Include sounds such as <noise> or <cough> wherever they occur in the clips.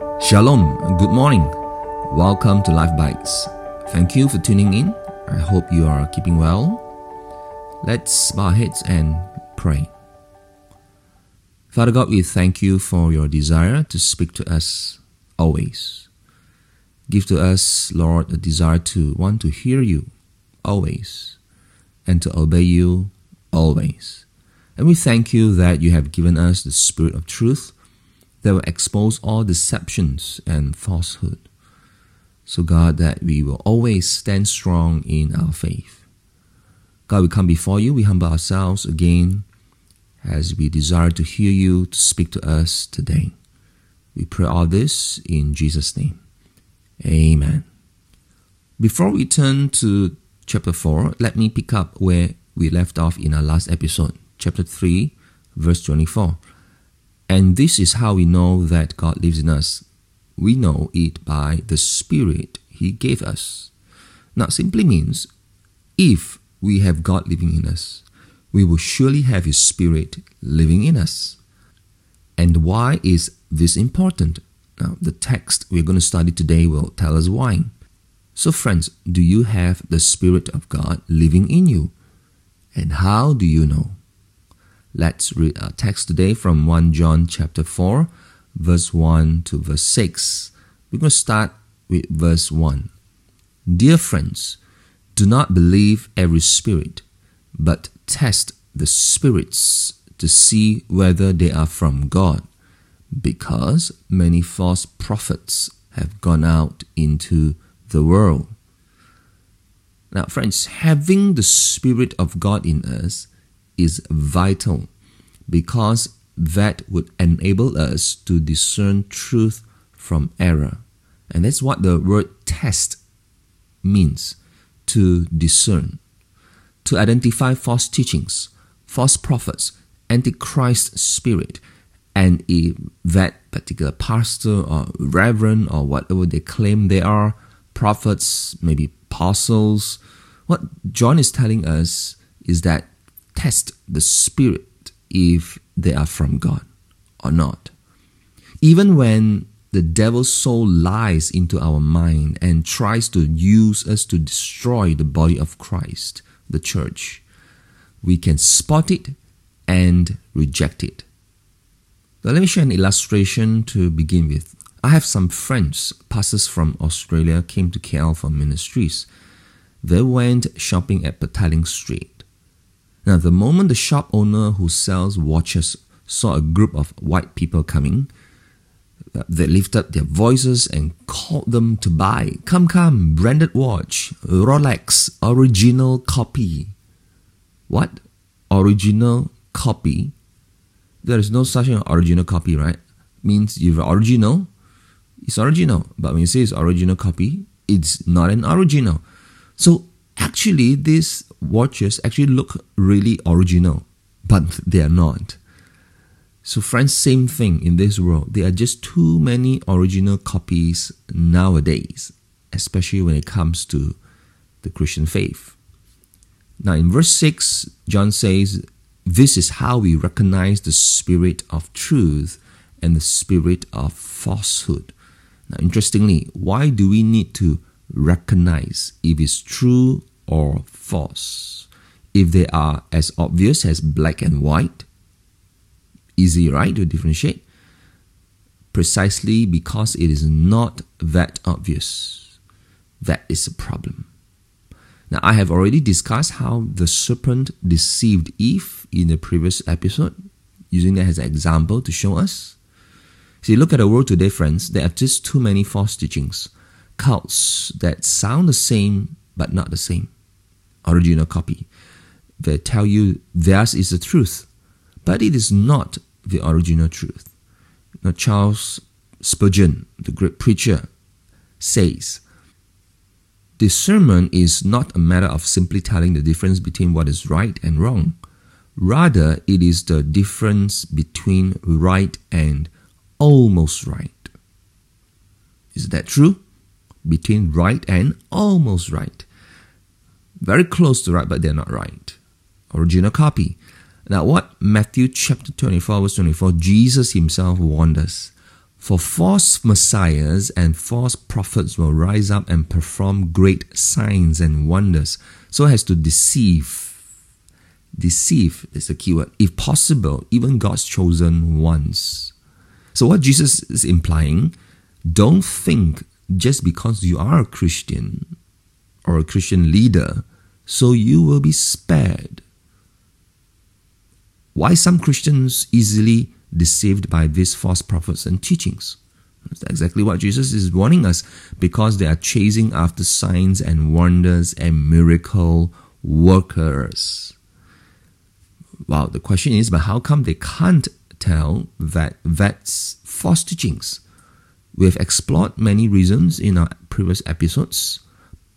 Shalom, good morning. Welcome to Life Bites. Thank you for tuning in. I hope you are keeping well. Let's bow our heads and pray. Father God, we thank you for your desire to speak to us always. Give to us, Lord, a desire to want to hear you always and to obey you always. And we thank you that you have given us the spirit of truth that will expose all deceptions and falsehood. So, God, that we will always stand strong in our faith. God, we come before you, we humble ourselves again as we desire to hear you to speak to us today. We pray all this in Jesus' name. Amen. Before we turn to chapter 4, let me pick up where we left off in our last episode, chapter 3, verse 24. And this is how we know that God lives in us. We know it by the Spirit He gave us. Now, simply means if we have God living in us, we will surely have His Spirit living in us. And why is this important? Now, the text we're going to study today will tell us why. So, friends, do you have the Spirit of God living in you? And how do you know? Let's read our text today from 1 John chapter 4, verse 1 to verse 6. We're going to start with verse 1. Dear friends, do not believe every spirit, but test the spirits to see whether they are from God, because many false prophets have gone out into the world. Now, friends, having the Spirit of God in us is vital because that would enable us to discern truth from error. And that's what the word test means to discern, to identify false teachings, false prophets, antichrist spirit, and if that particular pastor or reverend or whatever they claim they are, prophets, maybe apostles, what John is telling us is that test the spirit if they are from God or not. Even when the devil's soul lies into our mind and tries to use us to destroy the body of Christ, the church, we can spot it and reject it. Now, let me share an illustration to begin with. I have some friends, pastors from Australia, came to KL for ministries. They went shopping at Petaling Street. Now, the moment the shop owner who sells watches saw a group of white people coming, uh, they lifted their voices and called them to buy. Come, come, branded watch, Rolex, original copy. What? Original copy? There is no such thing original copy, right? Means if original, it's original. But when you say it's original copy, it's not an original. So actually these watches actually look really original, but they are not. So, friends, same thing in this world. There are just too many original copies nowadays, especially when it comes to the Christian faith. Now, in verse 6, John says, This is how we recognize the spirit of truth and the spirit of falsehood. Now, interestingly, why do we need to recognize if it's true or false. If they are as obvious as black and white, easy, right, to differentiate? Precisely because it is not that obvious. That is a problem. Now, I have already discussed how the serpent deceived Eve in the previous episode, using that as an example to show us. See, look at the world today, friends. There are just too many false teachings, cults that sound the same but not the same original copy. They tell you theirs is the truth, but it is not the original truth. Now, Charles Spurgeon, the great preacher, says, Discernment is not a matter of simply telling the difference between what is right and wrong. Rather, it is the difference between right and almost right. Is that true? Between right and almost right very close to right, but they're not right. Original copy. Now, what Matthew chapter 24, verse 24, Jesus himself warned us For false messiahs and false prophets will rise up and perform great signs and wonders so as to deceive. Deceive is the keyword. If possible, even God's chosen ones. So, what Jesus is implying, don't think just because you are a Christian or a Christian leader, so you will be spared. Why some Christians easily deceived by these false prophets and teachings? That's exactly what Jesus is warning us because they are chasing after signs and wonders and miracle workers. Well, the question is, but how come they can't tell that that's false teachings? We have explored many reasons in our previous episodes.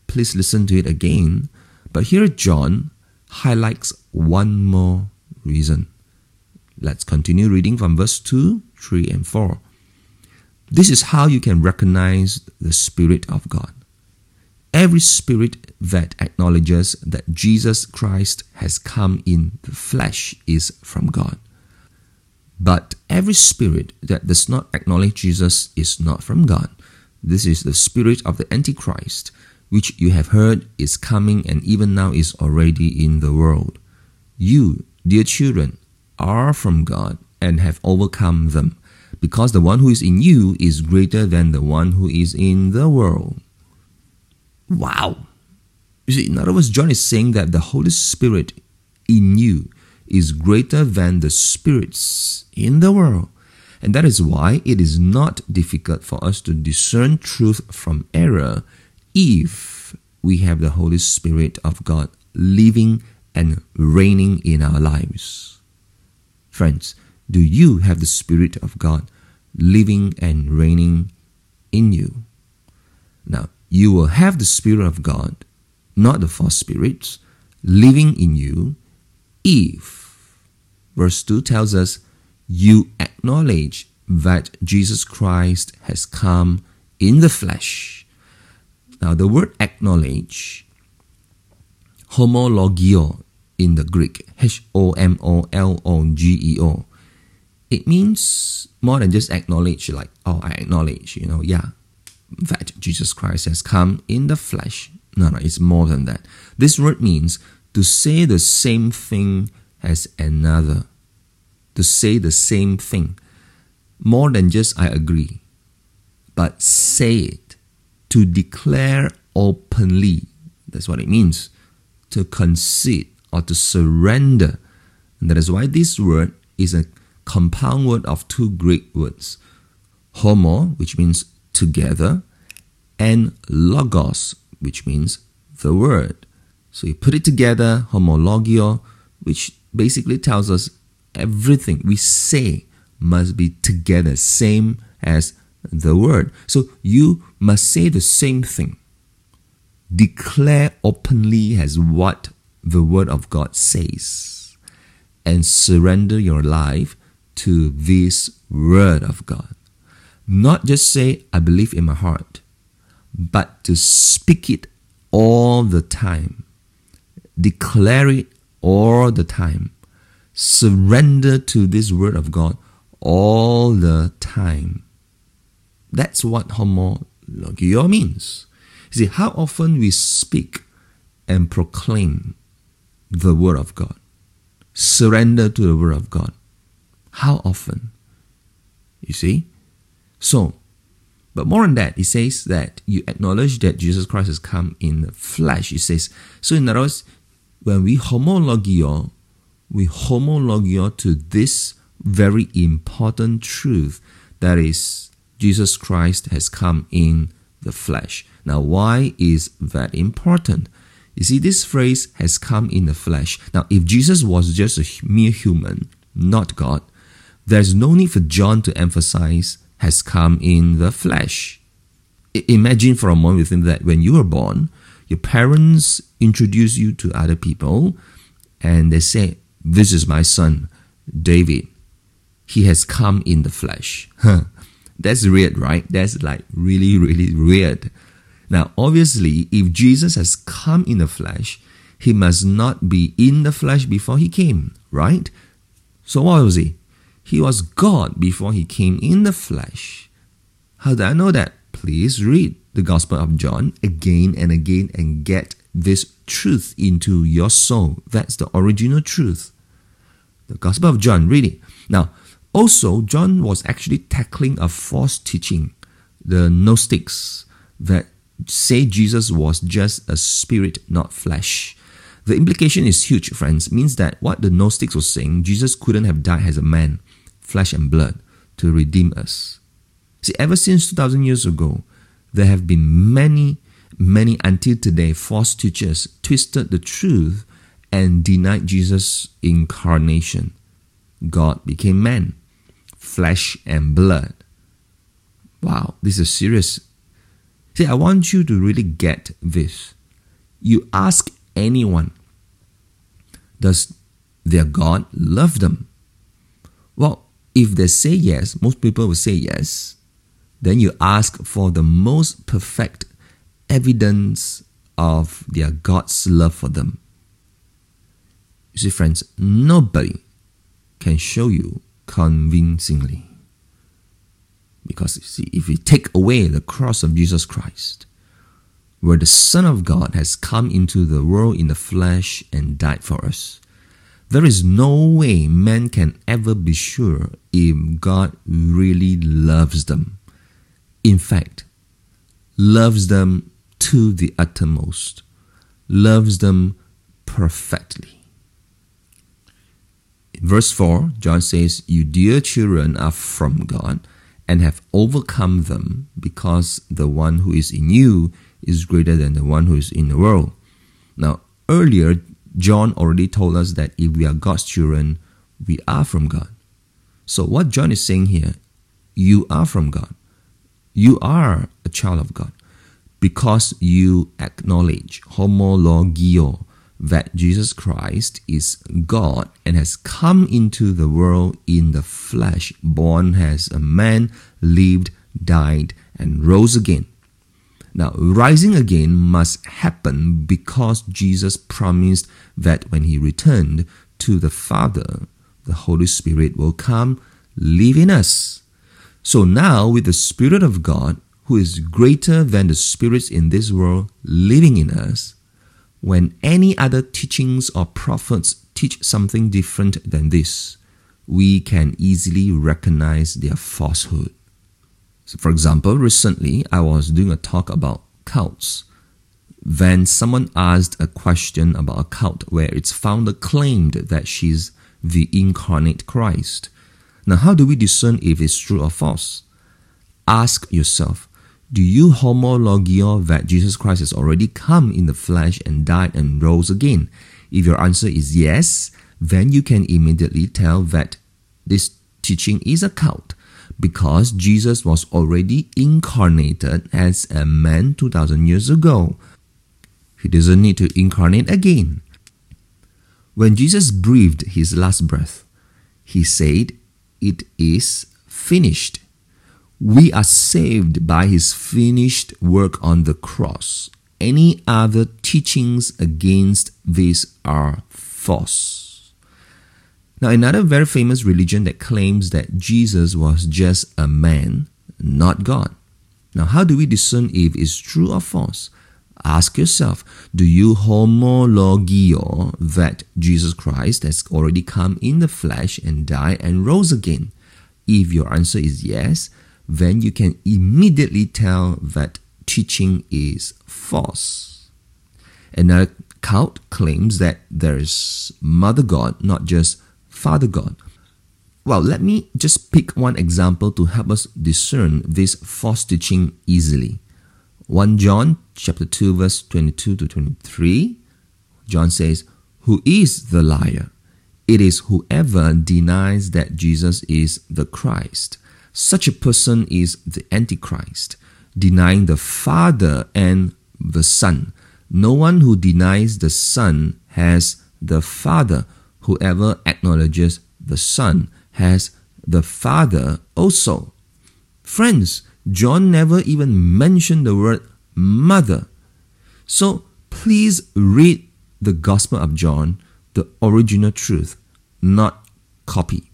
Please listen to it again. But here John highlights one more reason. Let's continue reading from verse 2, 3, and 4. This is how you can recognize the Spirit of God. Every spirit that acknowledges that Jesus Christ has come in the flesh is from God. But every spirit that does not acknowledge Jesus is not from God. This is the spirit of the Antichrist, which you have heard is coming and even now is already in the world. You, dear children, are from God and have overcome them, because the one who is in you is greater than the one who is in the world. Wow! You see, in other words, John is saying that the Holy Spirit in you is greater than the spirits in the world. And that is why it is not difficult for us to discern truth from error if we have the Holy Spirit of God living and reigning in our lives. Friends, do you have the Spirit of God living and reigning in you? Now, you will have the Spirit of God, not the false spirits, living in you if, verse 2 tells us, you acknowledge that Jesus Christ has come in the flesh. Now, the word acknowledge, homologeo in the Greek, H O M O L O G E O, it means more than just acknowledge, like, oh, I acknowledge, you know, yeah, that Jesus Christ has come in the flesh. No, no, it's more than that. This word means to say the same thing as another, to say the same thing, more than just I agree, but say it, to declare openly. That's what it means, to concede or to surrender. And that is why this word is a compound word of two Greek words homo, which means together, and logos, which means the word. So you put it together, homologeo, which basically tells us everything we say must be together, same as the word. So you must say the same thing. Declare openly as what the word of God says and surrender your life to this word of God. Not just say, I believe in my heart, but to speak it all the time declare it all the time. Surrender to this word of God all the time. That's what homologeo means. See, how often we speak and proclaim the word of God, surrender to the word of God. How often? You see? So, but more than that, he says that you acknowledge that Jesus Christ has come in the flesh. He says, so in other words, when we homologeo, we homologeo to this very important truth that is Jesus Christ has come in the flesh. Now, why is that important? You see, this phrase has come in the flesh. Now, if Jesus was just a mere human, not God, there's no need for John to emphasize has come in the flesh. I- imagine for a moment with him that when you were born, your parents introduce you to other people and they say, This is my son, David. He has come in the flesh. <laughs> That's weird, right? That's like really, really weird. Now, obviously, if Jesus has come in the flesh, he must not be in the flesh before he came, right? So, what was he? He was God before he came in the flesh. How do I know that? Please read the Gospel of John again and again and get this truth into your soul. That's the original truth. The Gospel of John, read it. Now, also, John was actually tackling a false teaching, the Gnostics, that say Jesus was just a spirit, not flesh. The implication is huge, friends. It means that what the Gnostics were saying, Jesus couldn't have died as a man, flesh and blood, to redeem us. See, ever since 2000 years ago, there have been many, many until today false teachers twisted the truth and denied Jesus' incarnation. God became man, flesh and blood. Wow, this is serious. See, I want you to really get this. You ask anyone, does their God love them? Well, if they say yes, most people will say yes. Then you ask for the most perfect evidence of their God's love for them. You see, friends, nobody can show you convincingly. Because see, if you take away the cross of Jesus Christ, where the Son of God has come into the world in the flesh and died for us, there is no way man can ever be sure if God really loves them in fact, loves them to the uttermost, loves them perfectly. Verse 4, John says, You dear children are from God and have overcome them because the one who is in you is greater than the one who is in the world. Now, earlier, John already told us that if we are God's children, we are from God. So, what John is saying here, you are from God. You are a child of God because you acknowledge homologeo that Jesus Christ is God and has come into the world in the flesh, born as a man, lived, died, and rose again. Now, rising again must happen because Jesus promised that when he returned to the Father, the Holy Spirit will come, live in us. So now, with the Spirit of God, who is greater than the spirits in this world living in us, when any other teachings or prophets teach something different than this, we can easily recognize their falsehood. So for example, recently I was doing a talk about cults. Then someone asked a question about a cult where its founder claimed that she's the incarnate Christ. Now, how do we discern if it's true or false? Ask yourself Do you homologeo that Jesus Christ has already come in the flesh and died and rose again? If your answer is yes, then you can immediately tell that this teaching is a cult because Jesus was already incarnated as a man 2000 years ago. He doesn't need to incarnate again. When Jesus breathed his last breath, he said, it is finished. We are saved by his finished work on the cross. Any other teachings against this are false. Now, another very famous religion that claims that Jesus was just a man, not God. Now, how do we discern if it's true or false? Ask yourself, do you homologeo that Jesus Christ has already come in the flesh and died and rose again? If your answer is yes, then you can immediately tell that teaching is false. Another cult claims that there is Mother God, not just Father God. Well, let me just pick one example to help us discern this false teaching easily. 1 John chapter 2 verse 22 to 23 John says who is the liar it is whoever denies that Jesus is the Christ such a person is the antichrist denying the father and the son. No one who denies the son has the father. Whoever acknowledges the son has the father also. Friends John never even mentioned the word mother. So please read the Gospel of John, the original truth, not copy,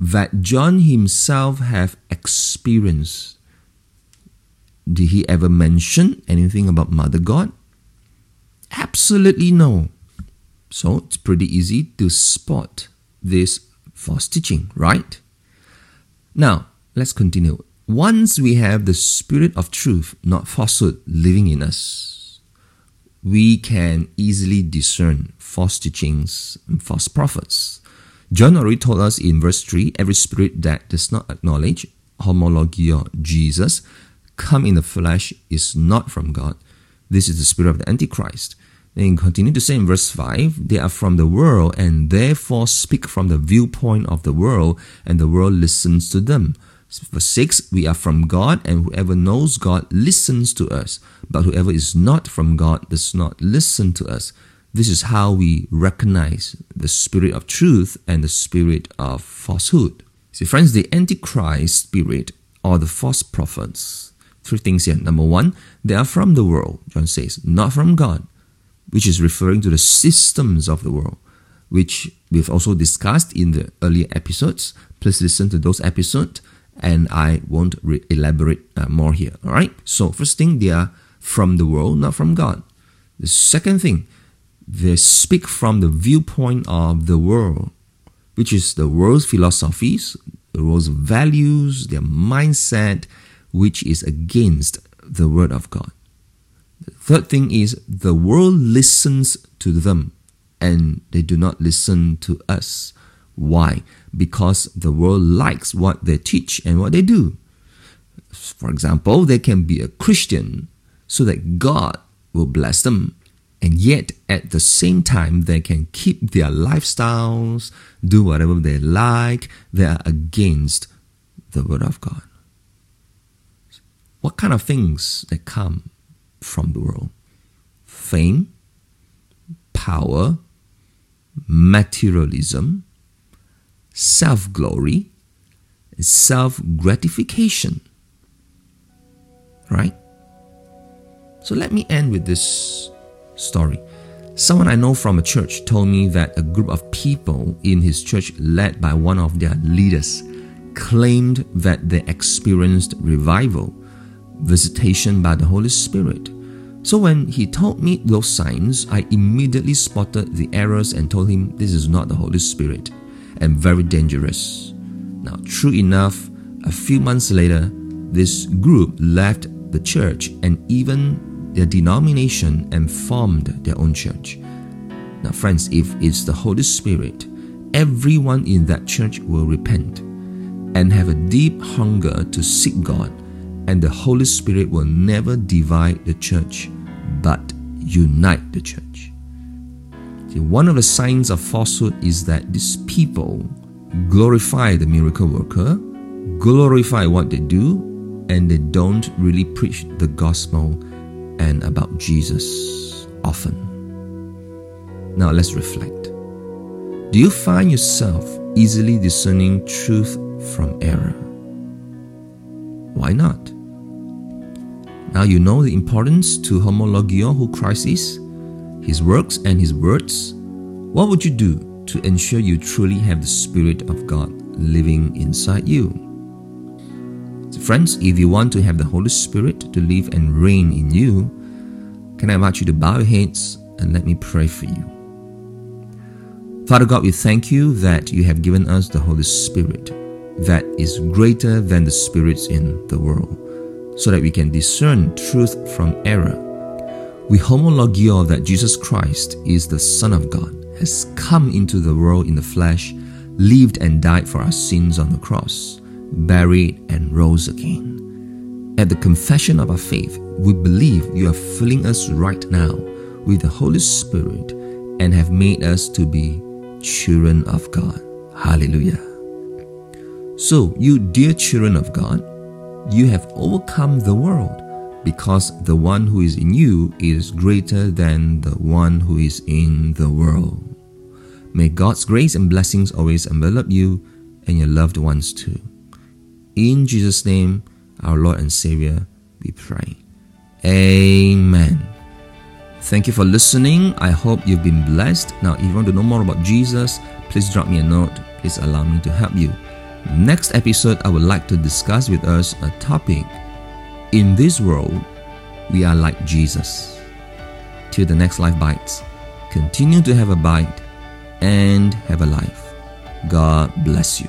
that John himself have experienced Did he ever mention anything about Mother God? Absolutely no. So it's pretty easy to spot this false teaching, right? Now, let's continue. Once we have the spirit of truth, not falsehood, living in us, we can easily discern false teachings and false prophets. John already told us in verse 3 every spirit that does not acknowledge homologia Jesus come in the flesh is not from God. This is the spirit of the Antichrist. Then continue to say in verse 5 they are from the world and therefore speak from the viewpoint of the world, and the world listens to them. Verse 6 We are from God, and whoever knows God listens to us, but whoever is not from God does not listen to us. This is how we recognize the spirit of truth and the spirit of falsehood. See, friends, the Antichrist spirit or the false prophets. Three things here. Number one, they are from the world, John says, not from God, which is referring to the systems of the world, which we've also discussed in the earlier episodes. Please listen to those episodes and I won't re- elaborate uh, more here. All right. So first thing, they are from the world, not from God. The second thing, they speak from the viewpoint of the world, which is the world's philosophies, the world's values, their mindset, which is against the word of God. The third thing is the world listens to them and they do not listen to us. Why? Because the world likes what they teach and what they do. For example, they can be a Christian so that God will bless them, and yet at the same time, they can keep their lifestyles, do whatever they like. They are against the Word of God. What kind of things that come from the world? Fame, power, materialism, self glory, self gratification. Right? So let me end with this story. Someone I know from a church told me that a group of people in his church, led by one of their leaders, claimed that they experienced revival, visitation by the Holy Spirit. So when he told me those signs, I immediately spotted the errors and told him this is not the Holy Spirit and very dangerous. Now, true enough, a few months later, this group left the church and even their denomination and formed their own church. Now, friends, if it's the Holy Spirit, everyone in that church will repent and have a deep hunger to seek God, and the Holy Spirit will never divide the church but unite the church. See, one of the signs of falsehood is that these people glorify the miracle worker, glorify what they do, and they don't really preach the gospel and about Jesus often. Now let's reflect. Do you find yourself easily discerning truth from error? Why not? Now you know the importance to homologeo who Christ is his works, and His words, what would you do to ensure you truly have the Spirit of God living inside you? Friends, if you want to have the Holy Spirit to live and reign in you, can I invite you to bow your heads and let me pray for you? Father God, we thank you that you have given us the Holy Spirit that is greater than the spirits in the world, so that we can discern truth from error we homologeo that Jesus Christ is the Son of God, has come into the world in the flesh, lived and died for our sins on the cross, buried and rose again. At the confession of our faith, we believe you are filling us right now with the Holy Spirit and have made us to be children of God. Hallelujah. So, you dear children of God, you have overcome the world because the one who is in you is greater than the one who is in the world. May God's grace and blessings always envelop you and your loved ones too. In Jesus' name, our Lord and Savior, we pray. Amen. Thank you for listening. I hope you've been blessed. Now, if you want to know more about Jesus, please drop me a note. Please allow me to help you. Next episode, I would like to discuss with us a topic In this world, we are like Jesus. Till the next Life Bites, continue to have a bite and have a life. God bless you.